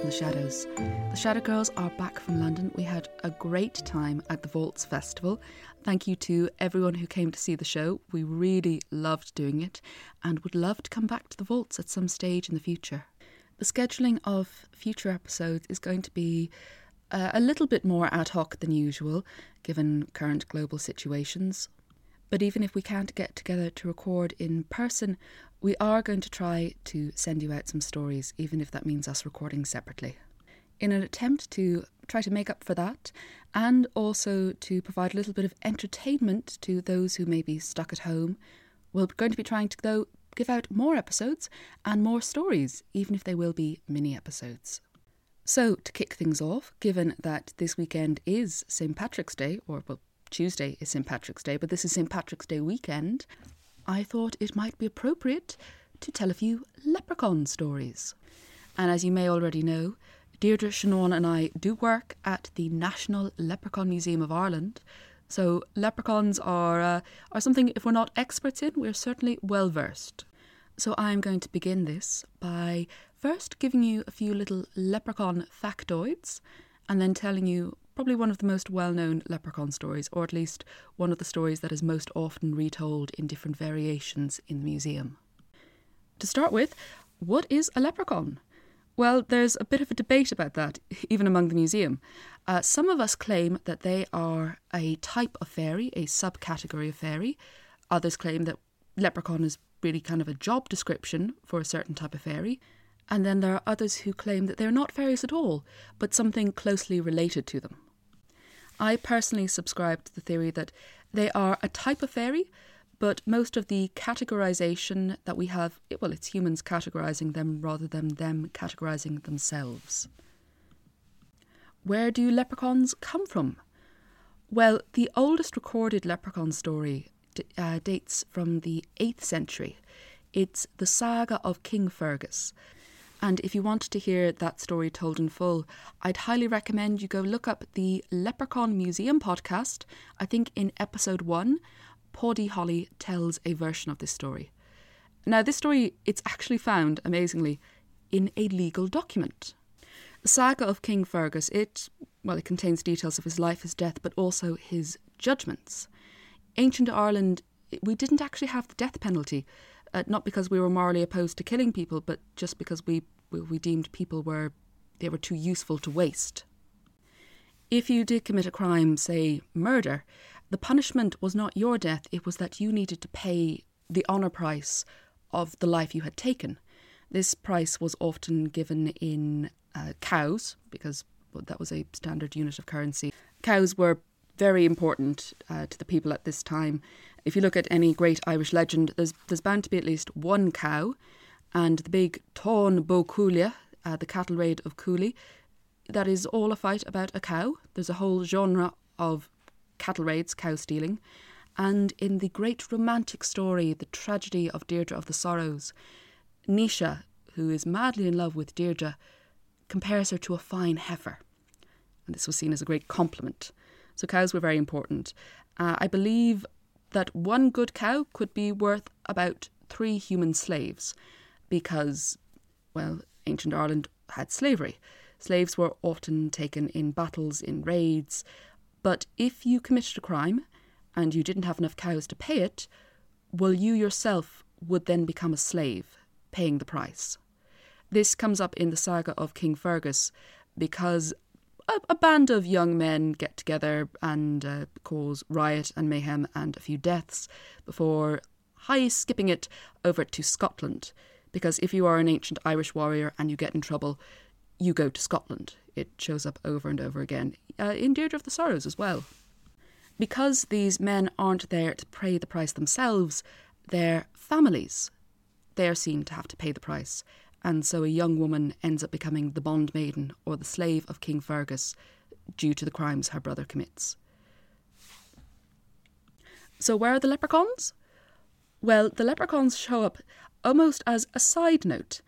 from the Shadows. The Shadow Girls are back from London. We had a great time at the Vaults Festival. Thank you to everyone who came to see the show. We really loved doing it and would love to come back to the Vaults at some stage in the future. The scheduling of future episodes is going to be uh, a little bit more ad hoc than usual, given current global situations. But even if we can't get together to record in person, we are going to try to send you out some stories, even if that means us recording separately. In an attempt to try to make up for that, and also to provide a little bit of entertainment to those who may be stuck at home, we're going to be trying to, though, give out more episodes and more stories, even if they will be mini episodes. So, to kick things off, given that this weekend is St. Patrick's Day, or well, Tuesday is St. Patrick's Day, but this is St. Patrick's Day weekend, I thought it might be appropriate to tell a few leprechaun stories. And as you may already know, Deirdre Shannon and I do work at the National Leprechaun Museum of Ireland. So leprechauns are uh, are something if we're not experts in, we're certainly well versed. So I'm going to begin this by first giving you a few little leprechaun factoids and then telling you probably one of the most well known leprechaun stories, or at least one of the stories that is most often retold in different variations in the museum. To start with, what is a leprechaun? Well, there's a bit of a debate about that, even among the museum. Uh, some of us claim that they are a type of fairy, a subcategory of fairy. Others claim that leprechaun is really kind of a job description for a certain type of fairy. And then there are others who claim that they're not fairies at all, but something closely related to them. I personally subscribe to the theory that they are a type of fairy, but most of the categorization that we have, well, it's humans categorizing them rather than them categorizing themselves. Where do leprechauns come from? Well, the oldest recorded leprechaun story uh, dates from the 8th century. It's the saga of King Fergus. And if you want to hear that story told in full, I'd highly recommend you go look up the Leprechaun Museum podcast. I think in episode one, Paddy Holly tells a version of this story. Now, this story, it's actually found, amazingly, in a legal document. The saga of King Fergus, it, well, it contains details of his life, his death, but also his judgments. Ancient Ireland, we didn't actually have the death penalty uh, not because we were morally opposed to killing people, but just because we, we, we deemed people were they were too useful to waste. If you did commit a crime, say murder, the punishment was not your death, it was that you needed to pay the honour price of the life you had taken. This price was often given in uh, cows, because well, that was a standard unit of currency. Cows were very important uh, to the people at this time. If you look at any great Irish legend, there's there's bound to be at least one cow, and the big Táin Bó Cúailnge, uh, the cattle raid of Cooley, that is all a fight about a cow. There's a whole genre of cattle raids, cow stealing, and in the great romantic story, the tragedy of Deirdre of the Sorrows, Naoise, who is madly in love with Deirdre, compares her to a fine heifer, and this was seen as a great compliment. So cows were very important. Uh, I believe that one good cow could be worth about three human slaves because, well, ancient Ireland had slavery. Slaves were often taken in battles, in raids, but if you committed a crime and you didn't have enough cows to pay it, well, you yourself would then become a slave, paying the price. This comes up in the saga of King Fergus because a, a band of young men get together and uh, cause riot and mayhem and a few deaths before high skipping it over to Scotland. Because if you are an ancient Irish warrior and you get in trouble, you go to Scotland. It shows up over and over again, uh, in Deirdre of the Sorrows as well. Because these men aren't there to pay the price themselves, their families, they are seen to have to pay the price and so a young woman ends up becoming the bond maiden or the slave of King Fergus due to the crimes her brother commits. So, where are the leprechauns? Well, the leprechauns show up almost as a side note,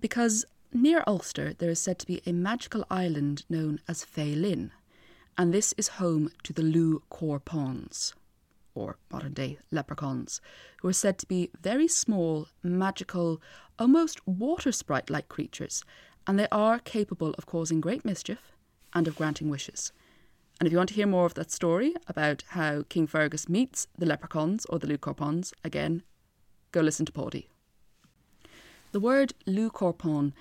because near Ulster there is said to be a magical island known as Fay and this is home to the Lugh Corpáins or modern day leprechauns, who are said to be very small, magical, almost water sprite like creatures. and they are capable of causing great mischief and of granting wishes. And if you want to hear more of that story about how King Fergus meets the leprechauns or the Lewcorpons, again, go listen to Paddy. The word Lewcorpon,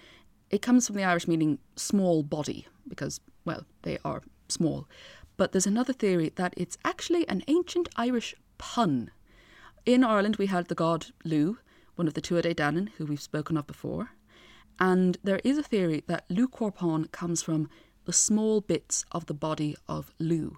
it comes from the Irish meaning small body, because, well, they are small. But there's another theory that it's actually an ancient Irish pun. In Ireland, we had the god Lugh, one of the Tuatha Dé Danann, who we've spoken of before. And there is a theory that Lewcorpon comes from the small bits of the body of Lugh,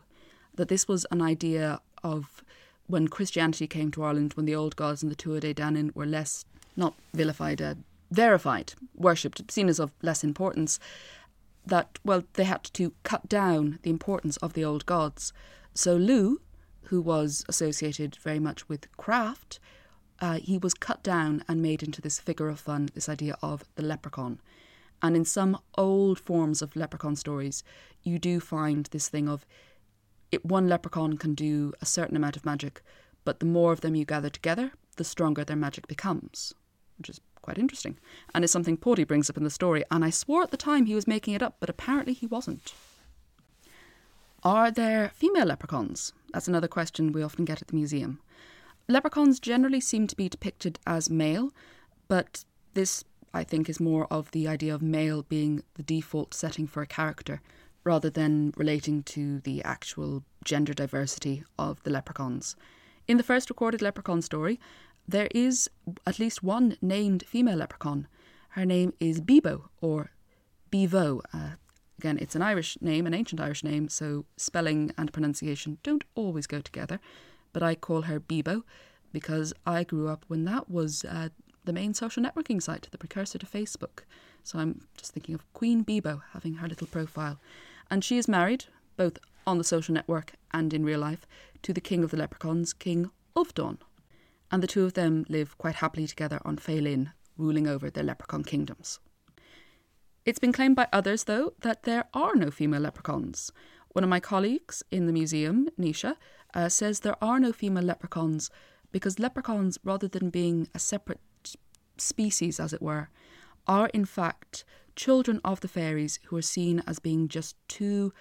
That this was an idea of when Christianity came to Ireland, when the old gods and the Tuatha Dé Danann were less, not vilified, uh, verified, worshipped, seen as of less importance, that, well, they had to cut down the importance of the old gods. So Lugh, who was associated very much with craft, uh, he was cut down and made into this figure of fun, this idea of the leprechaun. And in some old forms of leprechaun stories, you do find this thing of it, one leprechaun can do a certain amount of magic, but the more of them you gather together, the stronger their magic becomes, which is quite interesting. And is something Porty brings up in the story. And I swore at the time he was making it up, but apparently he wasn't. Are there female leprechauns? That's another question we often get at the museum. Leprechauns generally seem to be depicted as male, but this I think, is more of the idea of male being the default setting for a character rather than relating to the actual gender diversity of the leprechauns. In the first recorded leprechaun story, there is at least one named female leprechaun. Her name is Bebo or Bevo. Uh, again, it's an Irish name, an ancient Irish name, so spelling and pronunciation don't always go together. But I call her Bebo because I grew up when that was uh, the main social networking site, the precursor to Facebook. So I'm just thinking of Queen Bebo having her little profile. And she is married, both on the social network and in real life, to the king of the leprechauns, King Iubdan. And the two of them live quite happily together on Faylinn, ruling over their leprechaun kingdoms. It's been claimed by others, though, that there are no female leprechauns. One of my colleagues in the museum, Nisha, uh, says there are no female leprechauns because leprechauns, rather than being a separate species, as it were, are in fact children of the fairies who are seen as being just too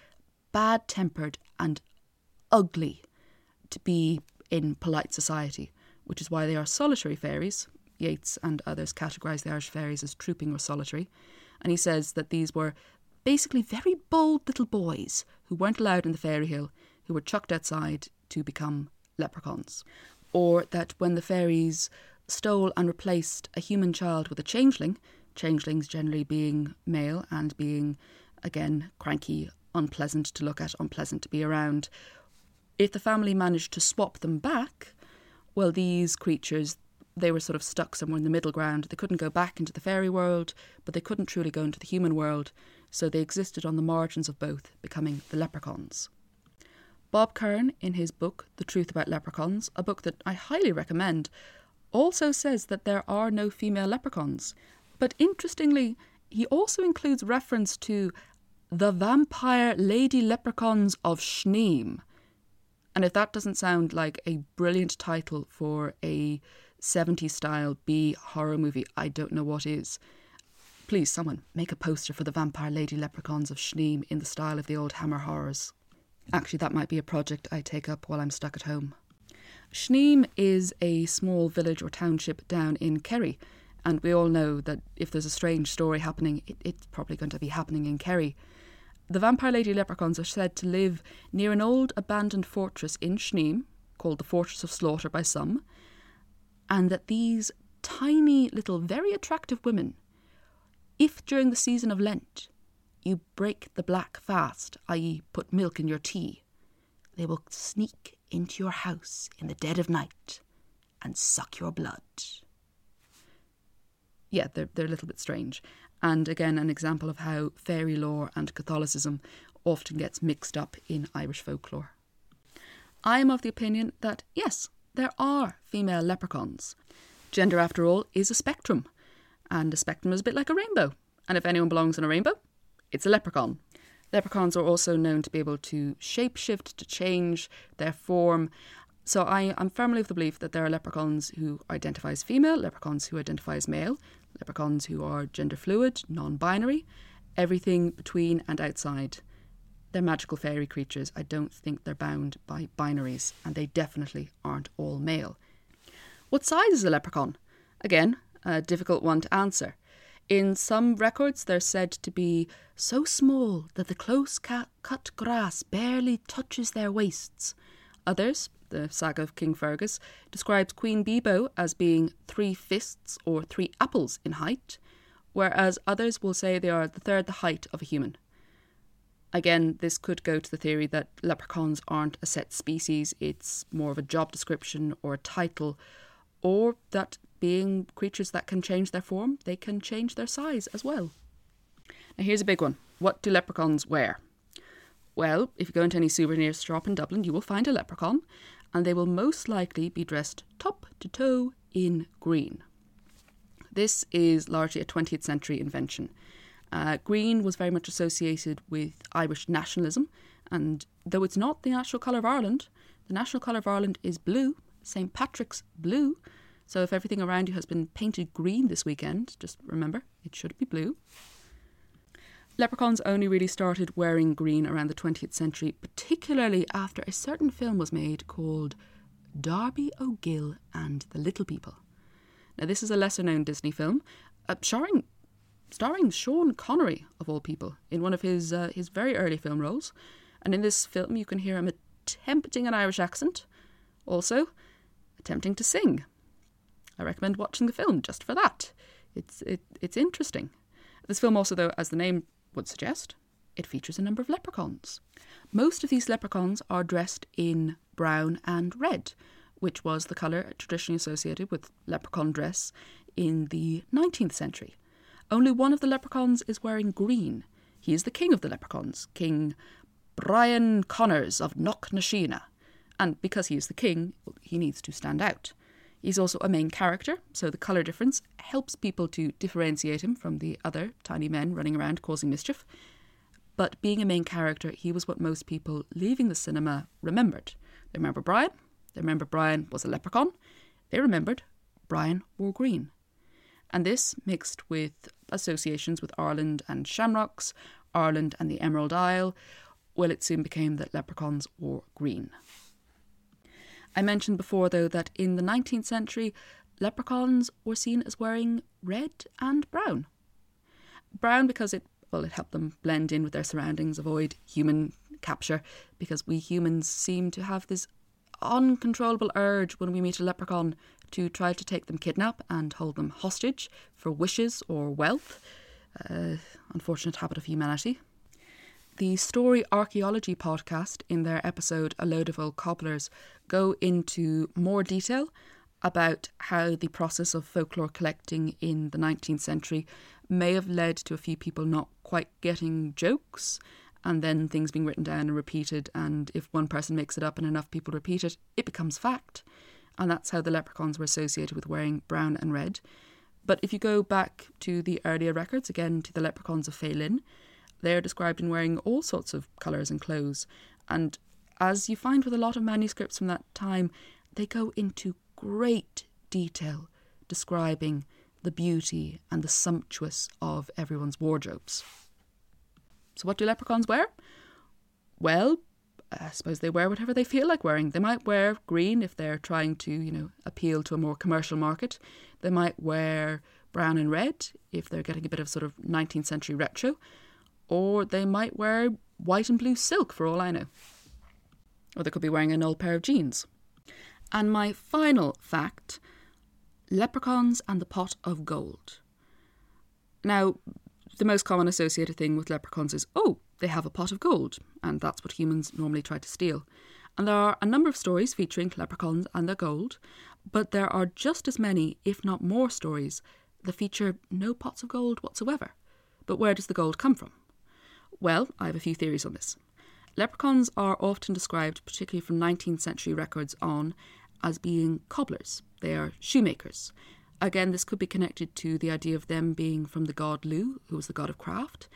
bad tempered and ugly to be in polite society, which is why they are solitary fairies. Yeats and others categorise the Irish fairies as trooping or solitary. And he says that these were basically very bold little boys who weren't allowed in the fairy hill, who were chucked outside to become leprechauns. Or that when the fairies stole and replaced a human child with a changeling, changelings generally being male and being, again, cranky, unpleasant to look at, unpleasant to be around. If the family managed to swap them back, well, these creatures, they were sort of stuck somewhere in the middle ground. They couldn't go back into the fairy world, but they couldn't truly go into the human world, so they existed on the margins of both, becoming the leprechauns. Bob Curran, in his book The Truth About Leprechauns, a book that I highly recommend, also says that there are no female leprechauns. But interestingly, he also includes reference to the vampire lady leprechauns of Shneem. And if that doesn't sound like a brilliant title for a 70s style B horror movie, I don't know what is. Please, someone, make a poster for the vampire lady leprechauns of Schneem in the style of the old Hammer horrors. Actually, that might be a project I take up while I'm stuck at home. Schneem is a small village or township down in Kerry, and we all know that if there's a strange story happening, it, it's probably going to be happening in Kerry. The Vampire Lady leprechauns are said to live near an old abandoned fortress in Shneem, called the Fortress of Slaughter by some, and that these tiny little, very attractive women, if during the season of Lent you break the black fast, i.e., put milk in your tea, they will sneak into your house in the dead of night and suck your blood. Yeah, they're, they're a little bit strange. And again, an example of how fairy lore and Catholicism often gets mixed up in Irish folklore. I am of the opinion that yes, there are female leprechauns. Gender, after all, is a spectrum, and a spectrum is a bit like a rainbow. And if anyone belongs in a rainbow, it's a leprechaun. Leprechauns are also known to be able to shapeshift, to change their form. So I, am firmly of the belief that there are leprechauns who identify as female, leprechauns who identify as male. Leprechauns who are gender fluid, non binary, everything between and outside. They're magical fairy creatures. I don't think they're bound by binaries, and they definitely aren't all male. What size is a leprechaun? Again, a difficult one to answer. In some records, they're said to be so small that the close cut grass barely touches their waists. Others, the saga of King Fergus, describes Queen Bebo as being three fists or three apples in height, whereas others will say they are the third the height of a human. Again, this could go to the theory that leprechauns aren't a set species, it's more of a job description or a title, or that being creatures that can change their form, they can change their size as well. Now, here's a big one what do leprechauns wear? Well, if you go into any souvenir shop in Dublin, you will find a leprechaun, and they will most likely be dressed top to toe in green. This is largely a 20th century invention. Uh, green was very much associated with Irish nationalism, and though it's not the national colour of Ireland, the national colour of Ireland is blue, St. Patrick's blue. So if everything around you has been painted green this weekend, just remember it should be blue. Leprechauns only really started wearing green around the 20th century, particularly after a certain film was made called Darby O'Gill and the Little People. Now, this is a lesser known Disney film, uh, starring, starring Sean Connery, of all people, in one of his, uh, his very early film roles. And in this film, you can hear him attempting an Irish accent, also attempting to sing. I recommend watching the film just for that. It's, it, it's interesting. This film also, though, as the name would suggest, it features a number of leprechauns. Most of these leprechauns are dressed in brown and red, which was the colour traditionally associated with leprechaun dress in the 19th century. Only one of the leprechauns is wearing green. He is the king of the leprechauns, King Brian Connors of Knocknasheega. And because he is the king, he needs to stand out. He's also a main character, so the colour difference helps people to differentiate him from the other tiny men running around causing mischief. But being a main character, he was what most people leaving the cinema remembered. They remember Brian, they remember Brian was a leprechaun, they remembered Brian wore green. And this, mixed with associations with Ireland and shamrocks, Ireland and the Emerald Isle, well, it soon became that leprechauns wore green. I mentioned before, though, that in the 19th century, leprechauns were seen as wearing red and brown. Brown because it well, it helped them blend in with their surroundings, avoid human capture, because we humans seem to have this uncontrollable urge when we meet a leprechaun to try to take them kidnap and hold them hostage for wishes or wealth. Uh, unfortunate habit of humanity the Story Archaeology podcast, in their episode A Load of Old Cobblers, go into more detail about how the process of folklore collecting in the 19th century may have led to a few people not quite getting jokes and then things being written down and repeated. And if one person makes it up and enough people repeat it, it becomes fact. And that's how the leprechauns were associated with wearing brown and red. But if you go back to the earlier records, again to the leprechauns of Fay Linn, they're described in wearing all sorts of colours and clothes. And as you find with a lot of manuscripts from that time, they go into great detail describing the beauty and the sumptuous of everyone's wardrobes. So, what do leprechauns wear? Well, I suppose they wear whatever they feel like wearing. They might wear green if they're trying to, you know, appeal to a more commercial market. They might wear brown and red if they're getting a bit of sort of 19th century retro or they might wear white and blue silk for all I know. Or they could be wearing an old pair of jeans. And my final fact leprechauns and the pot of gold. Now, the most common associated thing with leprechauns is, oh, they have a pot of gold, and that's what humans normally try to steal. And there are a number of stories featuring leprechauns and their gold, but there are just as many, if not more, stories that feature no pots of gold whatsoever. But where does the gold come from? Well, I have a few theories on this. Leprechauns are often described, particularly from 19th century records on, as being cobblers. They are shoemakers. Again, this could be connected to the idea of them being from the god Lugh, who was the god of craft.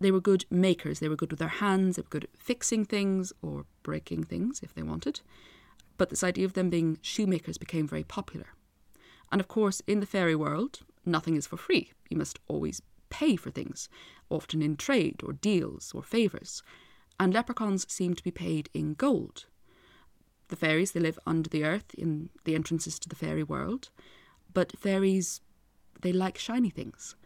They were good makers, they were good with their hands, they were good at fixing things or breaking things if they wanted. But this idea of them being shoemakers became very popular. And of course, in the fairy world, nothing is for free. You must always pay for things, often in trade or deals or favours. And leprechauns seem to be paid in gold. The fairies, they live under the earth in the entrances to the fairy world. But fairies, they like shiny things.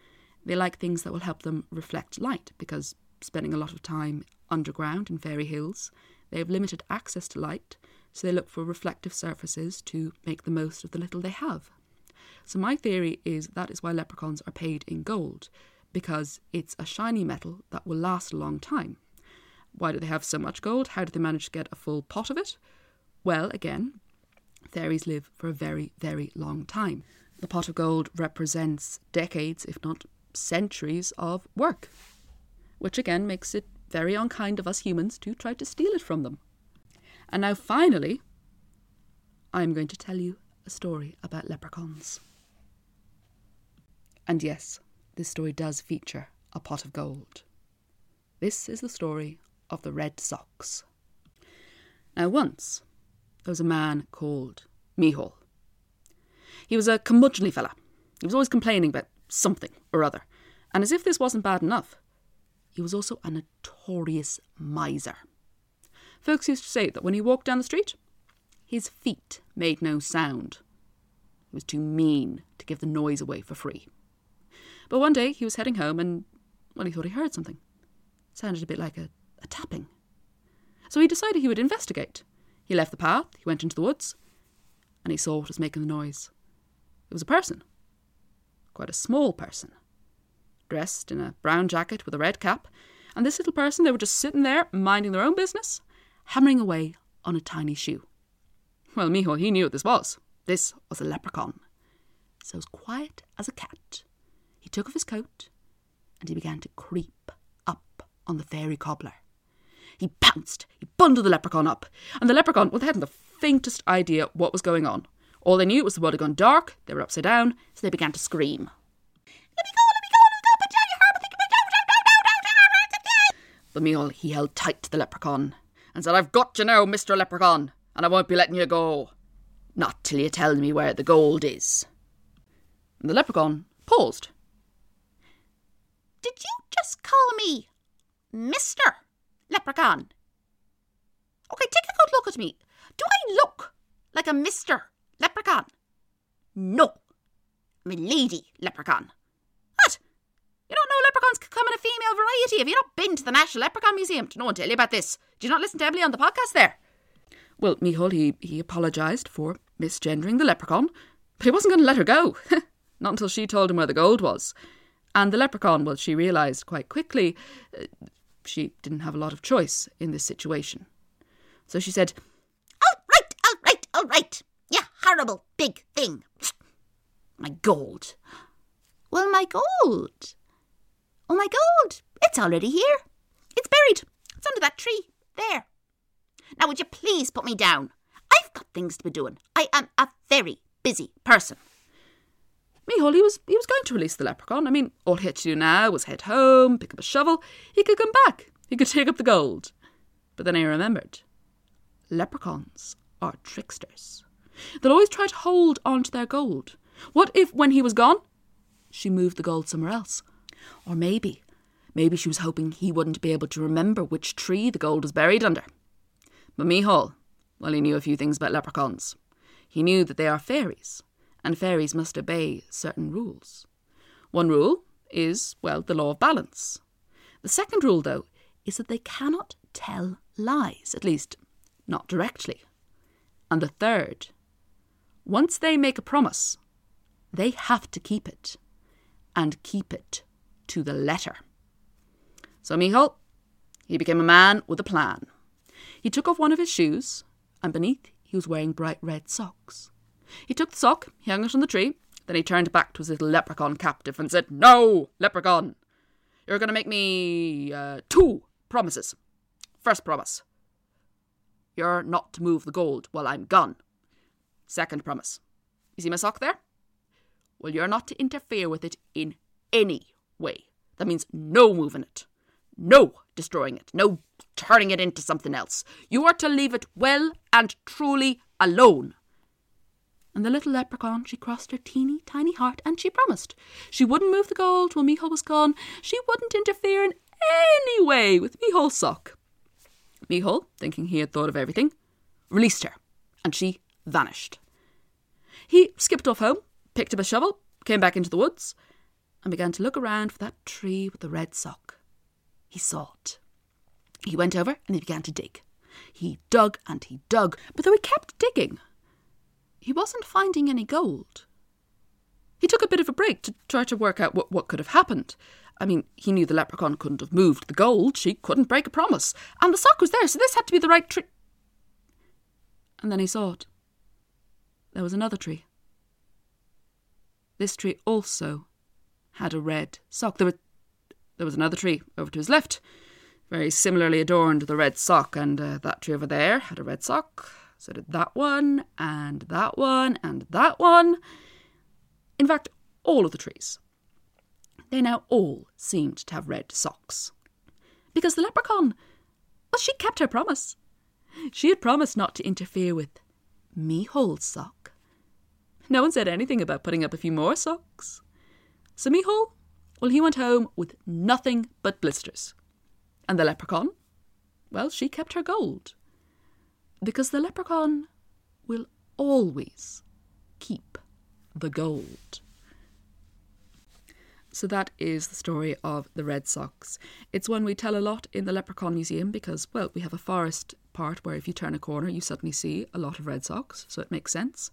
They like things that will help them reflect light because spending a lot of time underground in fairy hills, they have limited access to light, so they look for reflective surfaces to make the most of the little they have. So, my theory is that is why leprechauns are paid in gold, because it's a shiny metal that will last a long time. Why do they have so much gold? How do they manage to get a full pot of it? Well, again, fairies live for a very, very long time. The pot of gold represents decades, if not centuries, of work, which again makes it very unkind of us humans to try to steal it from them. And now, finally, I'm going to tell you a story about leprechauns. And yes, this story does feature a pot of gold. This is the story of the Red Socks. Now, once there was a man called Mihol. He was a curmudgeonly fella. He was always complaining about something or other. And as if this wasn't bad enough, he was also a notorious miser. Folks used to say that when he walked down the street, his feet made no sound. He was too mean to give the noise away for free. But one day he was heading home and, well, he thought he heard something. It sounded a bit like a, a tapping. So he decided he would investigate. He left the path, he went into the woods, and he saw what was making the noise. It was a person. Quite a small person. Dressed in a brown jacket with a red cap, and this little person, they were just sitting there, minding their own business, hammering away on a tiny shoe. Well, Mihal, he knew what this was. This was a leprechaun. So as quiet as a cat, he took off his coat and he began to creep up on the fairy cobbler. He pounced, he bundled the leprechaun up, and the leprechaun, well, they hadn't the faintest idea what was going on. All they knew was the world had gone dark, they were upside down, so they began to scream. Let me go, let me go, let me go, but tell you her, But Mihal, he held tight to the leprechaun and said, I've got you now, Mr. Leprechaun, and I won't be letting you go. Not till you tell me where the gold is. And the leprechaun paused. Did you just call me Mr. Leprechaun? Okay, take a good look at me. Do I look like a Mr. Leprechaun? No. I'm a lady leprechaun. What? You don't know leprechauns can come in a female variety. Have you not been to the National Leprechaun Museum? Did no one tell you about this? Did you not listen to Emily on the podcast there? Well, Mihal, he, he apologised for misgendering the leprechaun, but he wasn't going to let her go. not until she told him where the gold was. And the leprechaun, well, she realised quite quickly uh, she didn't have a lot of choice in this situation. So she said, All right, all right, all right. You horrible big thing. My gold. Well, my gold. Oh, my gold. It's already here. It's buried. It's under that tree. There. Now, would you please put me down? I've got things to be doing. I am a very busy person. Mihal, he was he was going to release the leprechaun. I mean, all he had to do now was head home, pick up a shovel. He could come back. He could take up the gold. But then he remembered. Leprechauns are tricksters. They'll always try to hold on to their gold. What if, when he was gone, she moved the gold somewhere else? Or maybe, maybe she was hoping he wouldn't be able to remember which tree the gold was buried under. But Mihal, well, he knew a few things about leprechauns. He knew that they are fairies, and fairies must obey certain rules. One rule is, well, the law of balance. The second rule, though, is that they cannot tell lies, at least not directly. And the third, once they make a promise, they have to keep it, and keep it to the letter. So Mihal, he became a man with a plan. He took off one of his shoes, and beneath he was wearing bright red socks. He took the sock, he hung it on the tree, then he turned back to his little leprechaun captive and said, No, leprechaun, you're going to make me uh, two promises. First promise, you're not to move the gold while I'm gone. Second promise, you see my sock there? Well, you're not to interfere with it in any way. That means no moving it, no destroying it, no turning it into something else. You are to leave it well and truly alone. And the little leprechaun, she crossed her teeny tiny heart and she promised she wouldn't move the gold while Michal was gone. She wouldn't interfere in any way with Michal's sock. Michal, thinking he had thought of everything, released her and she vanished. He skipped off home, picked up a shovel, came back into the woods, and began to look around for that tree with the red sock. He saw it. He went over and he began to dig. He dug and he dug, but though he kept digging, he wasn't finding any gold. He took a bit of a break to try to work out what, what could have happened. I mean, he knew the leprechaun couldn't have moved the gold, she couldn't break a promise, and the sock was there, so this had to be the right tree. And then he saw it. There was another tree. This tree also had a red sock. There was, there was another tree over to his left, very similarly adorned with a red sock, and uh, that tree over there had a red sock. So did that one, and that one, and that one. In fact, all of the trees. They now all seemed to have red socks. Because the leprechaun, well, she kept her promise. She had promised not to interfere with Michal's sock. No one said anything about putting up a few more socks. So Michal, well, he went home with nothing but blisters. And the leprechaun, well, she kept her gold. Because the leprechaun will always keep the gold. So that is the story of the Red Socks. It's one we tell a lot in the Leprechaun Museum because, well, we have a forest part where if you turn a corner, you suddenly see a lot of red socks, so it makes sense.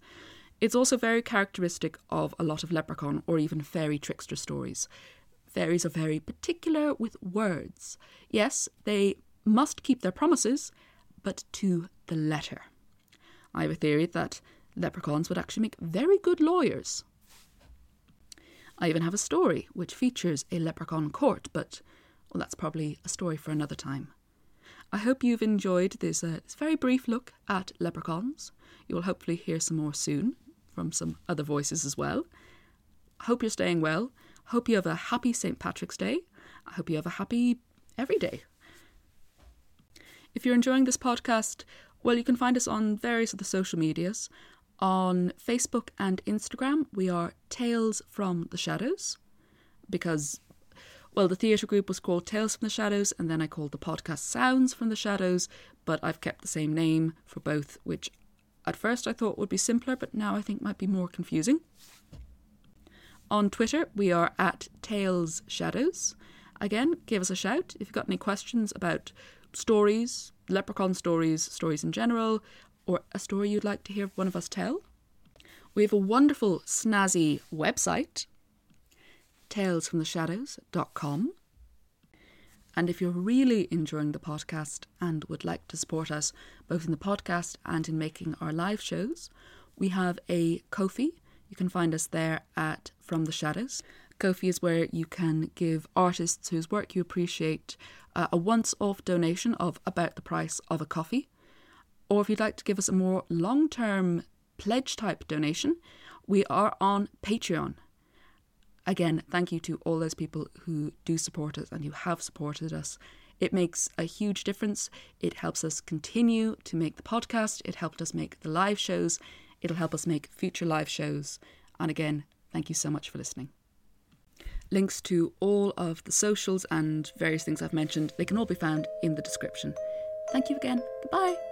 It's also very characteristic of a lot of leprechaun or even fairy trickster stories. Fairies are very particular with words. Yes, they must keep their promises, but to the letter. I have a theory that leprechauns would actually make very good lawyers. I even have a story which features a leprechaun court, but well, that's probably a story for another time. I hope you've enjoyed this, uh, this very brief look at leprechauns. You will hopefully hear some more soon from some other voices as well. Hope you're staying well. Hope you have a happy St. Patrick's Day. I hope you have a happy every day. If you're enjoying this podcast, well, you can find us on various of the social medias. On Facebook and Instagram, we are Tales from the Shadows because, well, the theatre group was called Tales from the Shadows, and then I called the podcast Sounds from the Shadows, but I've kept the same name for both, which at first I thought would be simpler, but now I think might be more confusing. On Twitter, we are at Tales Shadows. Again, give us a shout if you've got any questions about stories, leprechaun stories, stories in general, or a story you'd like to hear one of us tell. We have a wonderful, snazzy website, talesfromtheshadows.com. And if you're really enjoying the podcast and would like to support us both in the podcast and in making our live shows, we have a Ko-fi. You can find us there at From the Shadows. Ko-fi is where you can give artists whose work you appreciate uh, a once off donation of about the price of a coffee. Or if you'd like to give us a more long term pledge type donation, we are on Patreon. Again, thank you to all those people who do support us and who have supported us. It makes a huge difference. It helps us continue to make the podcast. It helped us make the live shows. It'll help us make future live shows. And again, thank you so much for listening. Links to all of the socials and various things I've mentioned, they can all be found in the description. Thank you again. Goodbye.